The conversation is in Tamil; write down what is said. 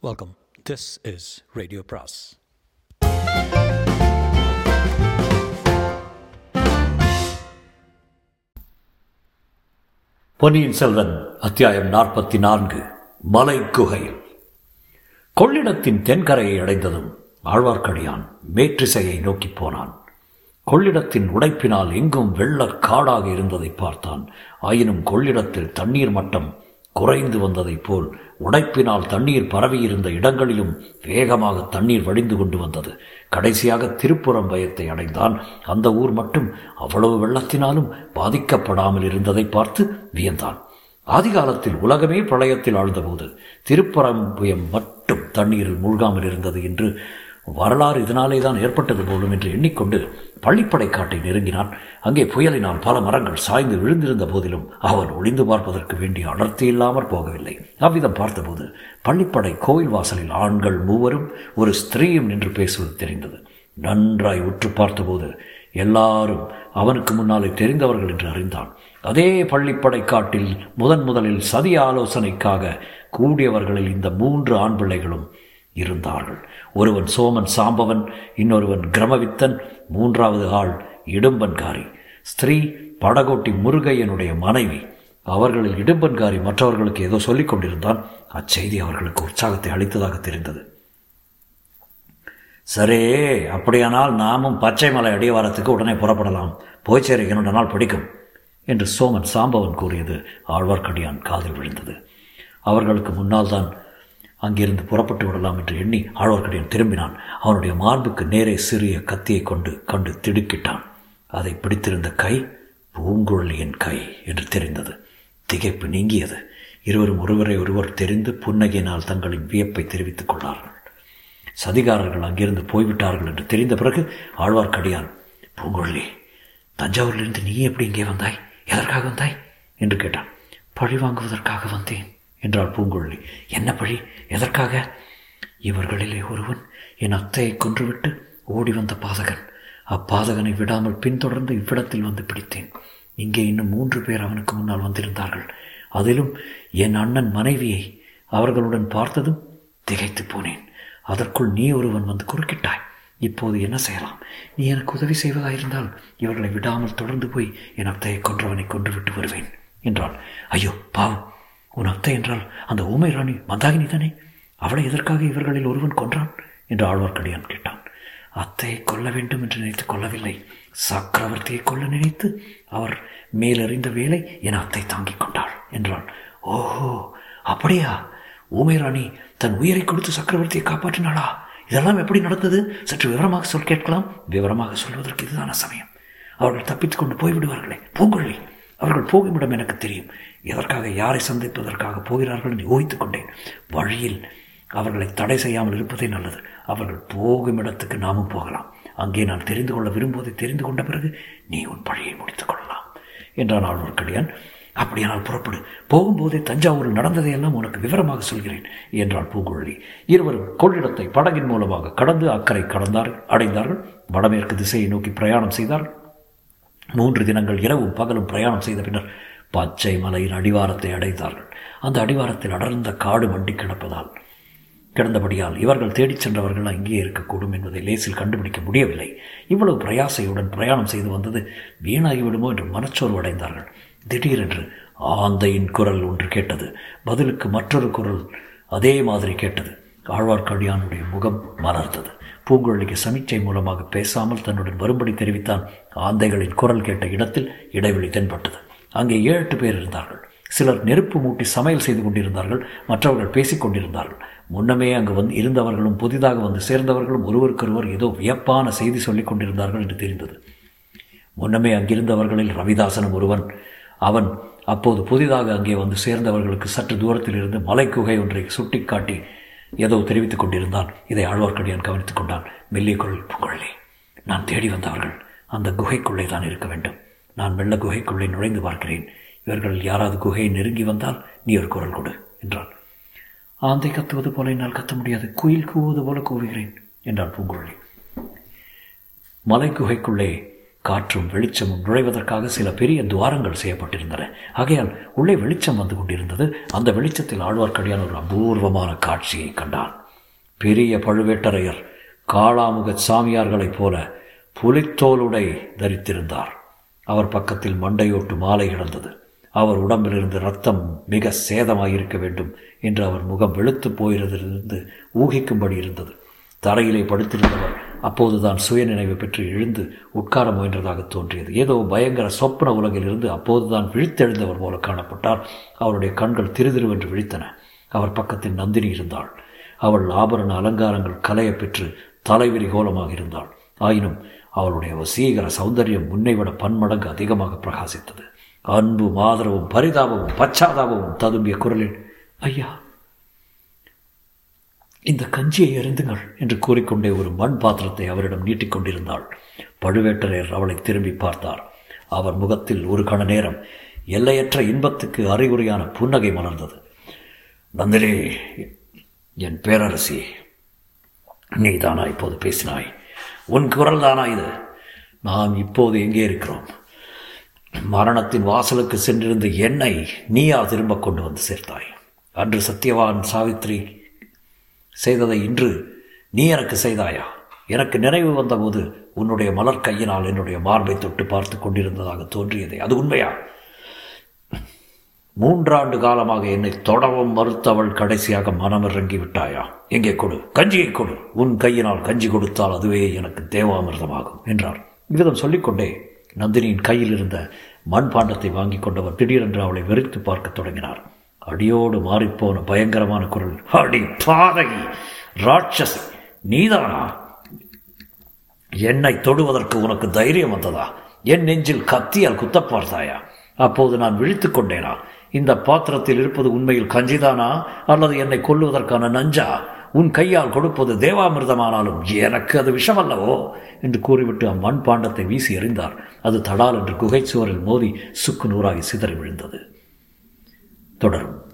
வெல்கம் திஸ் இஸ் ரேடியோ பிராஸ் பொன்னியின் செல்வன் அத்தியாயம் நாற்பத்தி நான்கு மலை குகையில். கொள்ளிடத்தின் தென்கரையை அடைந்ததும் ஆழ்வார்க்கடியான் மேற்றிசையை நோக்கிப் போனான். கொள்ளிடத்தின் உடைப்பினால் எங்கும் வெள்ளக் காடாக இருந்ததை பார்த்தான். ஆயினும் கொள்ளிடத்தில் தண்ணீர் மட்டம் குறைந்து வந்ததைப் போல் உடைப்பினால் தண்ணீர் பரவியிருந்த இடங்களிலும் வேகமாக தண்ணீர் வழிந்து கொண்டு வந்தது. கடைசியாக திருப்புறம் பயத்தை அடைந்தான். அந்த ஊர் மட்டும் அவ்வளவு வெள்ளத்தினாலும் பாதிக்கப்படாமல் இருந்ததை பார்த்து வியந்தான். ஆதிகாலத்தில் உலகமே பிரளயத்தில் ஆழ்ந்தபோது திருப்பரம்புயம் மட்டும் தண்ணீரில் மூழ்காமல் இருந்தது என்று வரலாறு இதனாலே தான் ஏற்பட்டது போலும் என்று எண்ணிக்கொண்டு பள்ளிப்படை காட்டை நெருங்கினான். அங்கே புயலினால் பல மரங்கள் சாய்ந்து விழுந்திருந்த போதிலும் அவன் ஒளிந்து பார்ப்பதற்கு வேண்டிய அடர்த்தி இல்லாமற் போகவில்லை. அவ்விதம் பார்த்தபோது பள்ளிப்படை கோயில் வாசலில் ஆண்கள் மூவரும் ஒரு ஸ்திரீயும் நின்று பேசுவது தெரிந்தது. நன்றாய் உற்று பார்த்தபோது எல்லாரும் அவனுக்கு முன்னாலே தெரிந்தவர்கள் என்று அறிந்தான். அதே பள்ளிப்படை காட்டில் முதன் முதலில் சதி ஆலோசனைக்காக கூடியவர்களில் இந்த மூன்று ஆண் பிள்ளைகளும் இருந்தார்கள். ஒருவன் சோமன் சாம்பவன் இன்னொருவன் கிரமவித்தன் மூன்றாவது ஆள் இடும்பன்காரி. ஸ்திரீ படகோட்டி முருகையனுடைய மனைவி. அவர்களில் இடும்பன்காரி மற்றவர்களுக்கு ஏதோ சொல்லிக் கொண்டிருந்தான். அச்செய்தி அவர்களுக்கு உற்சாகத்தை அளித்ததாக தெரிந்தது. சரே அப்படியானால் நாமும் பச்சை மலை அடிவாரத்துக்கு உடனே புறப்படலாம். போய்ச்சேரி என்னோட இரண்டு நாள் பிடிக்கும் என்று சோமன் சாம்பவன் கூறியது ஆழ்வார்க்கடியான் காதில் விழுந்தது. அவர்களுக்கு முன்னால் தான் அங்கிருந்து புறப்பட்டு விடலாம் என்று எண்ணி ஆழ்வார்க்கடியான் திரும்பினான். அவனுடைய மார்புக்கு நேரே சிறிய கத்தியை கொண்டு கண்டு திடுக்கிட்டான். அதை பிடித்திருந்த கை பூங்குழலியின் கை என்று தெரிந்தது. திகைப்பு நீங்கியது. இருவரும் ஒருவரை ஒருவர் தெரிந்து புன்னகையினால் தங்களின் வியப்பை தெரிவித்துக் கொண்டார்கள். சதிகாரர்கள் அங்கிருந்து போய்விட்டார்கள் என்று தெரிந்த பிறகு ஆழ்வார்க்கடியான் பூங்குழலி தஞ்சாவூரிலிருந்து நீ எப்படி இங்கே வந்தாய்? எதற்காக வந்தாய்? என்று கேட்டான். பழி வாங்குவதற்காக வந்தேன். என்றாள் பூங்குழலி என்ன பழி? எதற்காக? இவர்களிலே ஒருவன் என் அத்தையை கொன்றுவிட்டு ஓடி வந்த பாதகன். அப்பாதகனை விடாமல் பின்தொடர்ந்து இவ்விடத்தில் வந்து பிடித்தேன். இங்கே இன்னும் மூன்று பேர் அவனுக்கு முன்னால் வந்திருந்தார்கள். அதிலும் என் அண்ணன் மனைவியை அவர்களுடன் பார்த்ததும் திகைத்து போனேன். அதற்குள் நீ ஒருவன் வந்து குறுக்கிட்டாய். இப்போது என்ன செய்யலாம்? நீ எனக்கு உதவி செய்வதாயிருந்தால் இவர்களை விடாமல் தொடர்ந்து போய் என் அத்தையை கொன்றவனை கொன்றுவிட்டு வருவேன் என்றாள். ஐயோ பாவம். உன் அத்தை என்றால் அந்த ஊமை ராணி மந்தாகினி தானே? அவளை எதற்காக இவர்களில் ஒருவன் கொன்றான்? என்று ஆழ்வார்க்கடியான் கேட்டான். அத்தையை கொல்ல வேண்டும் என்று நினைத்து கொள்ளவில்லை. சக்கரவர்த்தியை கொல்ல நினைத்து அவர் மேலறிந்த வேலை என் அத்தை தாங்கிக் கொண்டாள் என்றான். ஓஹோ அப்படியா? ஊமை ராணி தன் உயிரை கொடுத்து சக்கரவர்த்தியை காப்பாற்றினாளா? இதெல்லாம் எப்படி நடந்தது? சற்று விவரமாக சொல் கேட்கலாம். விவரமாக சொல்வதற்கு இதுதான சமயம். அவர்கள் தப்பித்துக் கொண்டு போய்விடுவார்களே. பூங்கொழி அவர்கள் போகும் இடம் எனக்கு தெரியும். எதற்காக யாரை சந்திப்பதற்காக போகிறார்கள் என்று யோகித்துக் கொண்டேன். வழியில் அவர்களை தடை செய்யாமல் இருப்பதே நல்லது. அவர்கள் போகும் இடத்துக்கு நாமும் போகலாம். அங்கே நான் தெரிந்து கொள்ள விரும்புவதை தெரிந்து கொண்ட பிறகு நீ உன் பழியை முடித்துக் கொள்ளலாம் என்றான் ஆழ்வார்க்கடியான் அப்படியானால் புறப்படு. போகும்போதே தஞ்சாவூரில் நடந்ததையெல்லாம் உனக்கு விவரமாக சொல்கிறேன் என்றாள் பூங்குழலி. இருவரும் கொள்ளிடத்தை படகின் மூலமாக கடந்து அக்கறை கடந்தார்கள் அடைந்தார்கள். வடமேற்கு திசையை நோக்கி பிரயாணம் செய்தார்கள். மூன்று தினங்கள் இரவும் பகலும் பிரயாணம் செய்த பின்னர் பச்சை மலையின் அடிவாரத்தை அடைந்தார்கள். அந்த அடிவாரத்தில் அடர்ந்த காடு மண்டி கிடப்பதால் கிடந்தபடியால் இவர்கள் தேடிச் சென்றவர்கள் அங்கே இருக்கக்கூடும் என்பதை லேசில் கண்டுபிடிக்க முடியவில்லை. இவ்வளவு பிரயாசையுடன் பிரயாணம் செய்து வந்தது வீணாகிவிடுமோ என்று மனச்சோர்வு அடைந்தார்கள். திடீரென்று ஆந்தையின் குரல் ஒன்று கேட்டது. பதிலுக்கு மற்றொரு குரல் அதே மாதிரி கேட்டது. ஆழ்வார்க்கடியானுடைய முகம் மலர்ந்தது. பூங்குழலிக்கு சமீட்சை மூலமாக பேசாமல் தன்னுடன் வரும்படி தெரிவித்தான் ஆந்தைகளின் குரல் கேட்ட இடத்தில் இடைவெளி தென்பட்டது. அங்கே ஏழு எட்டு பேர் இருந்தார்கள். சிலர் நெருப்பு மூட்டி சமையல் செய்து கொண்டிருந்தார்கள். மற்றவர்கள் பேசிக் கொண்டிருந்தார்கள். முன்னமே அங்கு வந்து இருந்தவர்களும் புதிதாக வந்து சேர்ந்தவர்களும் ஒருவருக்கொருவர் ஏதோ வியப்பான செய்தி சொல்லிக் கொண்டிருந்தார்கள் என்று தெரிந்தது. முன்னமே அங்கிருந்தவர்களில் ரவிதாசனும் ஒருவன். அவன் அப்போது புதிதாக அங்கே வந்து சேர்ந்தவர்களுக்கு சற்று தூரத்தில் இருந்து மலைக்குகை ஒன்றை சுட்டிக்காட்டி ஏதோ தெரிவித்துக் கொண்டிருந்தான். இதை ஆழ்வார்க்கடியான் கவனித்துக் கொண்டான். மெல்லிய குரல் புகழே நான் தேடி வந்தவர்கள் அந்த குகைக்குள்ளே தான் இருக்க வேண்டும். நான் வெள்ள குகைக்குள்ளே நுழைந்து பார்க்கிறேன். இவர்கள் யாராவது குகையை நெருங்கி வந்தால் நீ ஒரு குரல் கொடு என்றான். ஆந்தை கத்துவது போல என்னால் கத்த முடியாது. குயில் கூவுவது போல கூவுகிறேன் என்றான் பூங்குழலி. மலை குகைக்குள்ளே காற்றும் வெளிச்சமும் நுழைவதற்காக சில பெரிய துவாரங்கள் செய்யப்பட்டிருந்தன. ஆகையால் உள்ளே வெளிச்சம் வந்து கொண்டிருந்தது. அந்த வெளிச்சத்தில் ஆழ்வார்க்கடியான் ஒரு அபூர்வமான காட்சியை கண்டான். பெரிய பழுவேட்டரையர் காளாமுக சாமியார்களைப் போல புலித்தோலுடை தரித்திருந்தார். அவர் பக்கத்தில் மண்டையோட்டு மாலை கிடந்தது. அவர் உடம்பிலிருந்து ரத்தம் மிக சேதமாயிருக்க வேண்டும் என்று அவர் முகம் வெளுத்து போயிருந்திருந்து ஊகிக்கும்படி இருந்தது. தரையிலே படுத்திருந்தவர் அப்போதுதான் சுயநினைவு பெற்று எழுந்து உட்கார முயன்றதாக தோன்றியது. ஏதோ பயங்கர சொப்பன உலகிலிருந்து அப்போதுதான் விழித்தெழுந்தவர் போல காணப்பட்டார். அவருடைய கண்கள் திருதிருவென்று விழித்தன. அவர் பக்கத்தில் நந்தினி இருந்தாள். அவள் ஆபரண அலங்காரங்கள் கலைய பெற்று தலைவிரி கோலமாக இருந்தாள். ஆயினும் அவளுடைய வசீகர சௌந்தரியம் முன்னைவிட பன்மடங்கு அதிகமாக பிரகாசித்தது. அன்பும் ஆதரவும் பரிதாபமும் பச்சாதாபமும் ததும்பிய குரலில் ஐயா இந்த கஞ்சியை எறிந்துங்கள் என்று கூறிக்கொண்டே ஒரு மண் பாத்திரத்தை அவரிடம் நீட்டிக்கொண்டிருந்தாள் பழுவேட்டரையர் அவளை திரும்பி பார்த்தார். அவர் முகத்தில் ஒரு கண நேரம் எல்லையற்ற இன்பத்துக்கு அறிகுறியான புன்னகை மலர்ந்தது. நந்தினி என் பேரரசி நீ தானா இப்போது பேசினாய்? உன் குரல் தானா இது? நாம் இப்போது எங்கே இருக்கிறோம்? மரணத்தின் வாசலுக்கு சென்றிருந்த என்னை நீயா திரும்ப கொண்டு வந்து சேர்த்தாய். அன்று சத்யவான் சாவித்ரி செய்ததை இன்று நீ எனக்கு செய்தாயா? எனக்கு நினைவு வந்தபோது உன்னுடைய மலர் கையினால் என்னுடைய மார்பை தொட்டு பார்த்து கொண்டிருந்ததாக தோன்றியதே. அது உண்மையா? மூன்றாண்டு காலமாக என்னை தொடவும் மறுத்தவள் கடைசியாக மனமிறங்கி விட்டாயா? எங்கே கொடு? கஞ்சியை கொடு. உன் கையினால் கஞ்சி கொடுத்தால் அதுவே எனக்கு தேவாமிர்தமாகும் என்றார். இவ்விதம் சொல்லிக்கொண்டே நந்தினியின் கையில் இருந்த மண் பாண்டத்தை வாங்கி கொண்டவர் திடீரென்று அவளை வெறித்து பார்க்க தொடங்கினார். அடியோடு மாறிப்போன பயங்கரமான குரல் அடி பாதகி ராட்சசி நீதானா? என்னை தொடுவதற்கு உனக்கு தைரியம் வந்ததா? என் நெஞ்சில் கத்தியால் குத்த பார்த்தாயா அப்போது நான் விழித்து கொண்டேனா? இந்த பாத்திரத்தில் இருப்பது உண்மையில் கஞ்சிதானா? அல்லது என்னை கொல்லுவதற்கான நஞ்சா? உன் கையால் கொடுப்பது தேவாமிர்தமானாலும் எனக்கு அது விஷமல்லவோ? என்று கூறிவிட்டு அம்மண் பாண்டத்தை வீசி எறிந்தார். அது தடால் என்று குகைச்சுவரில் மோதி சுக்கு நூறாகி சிதறி விழுந்தது. தொடரும்.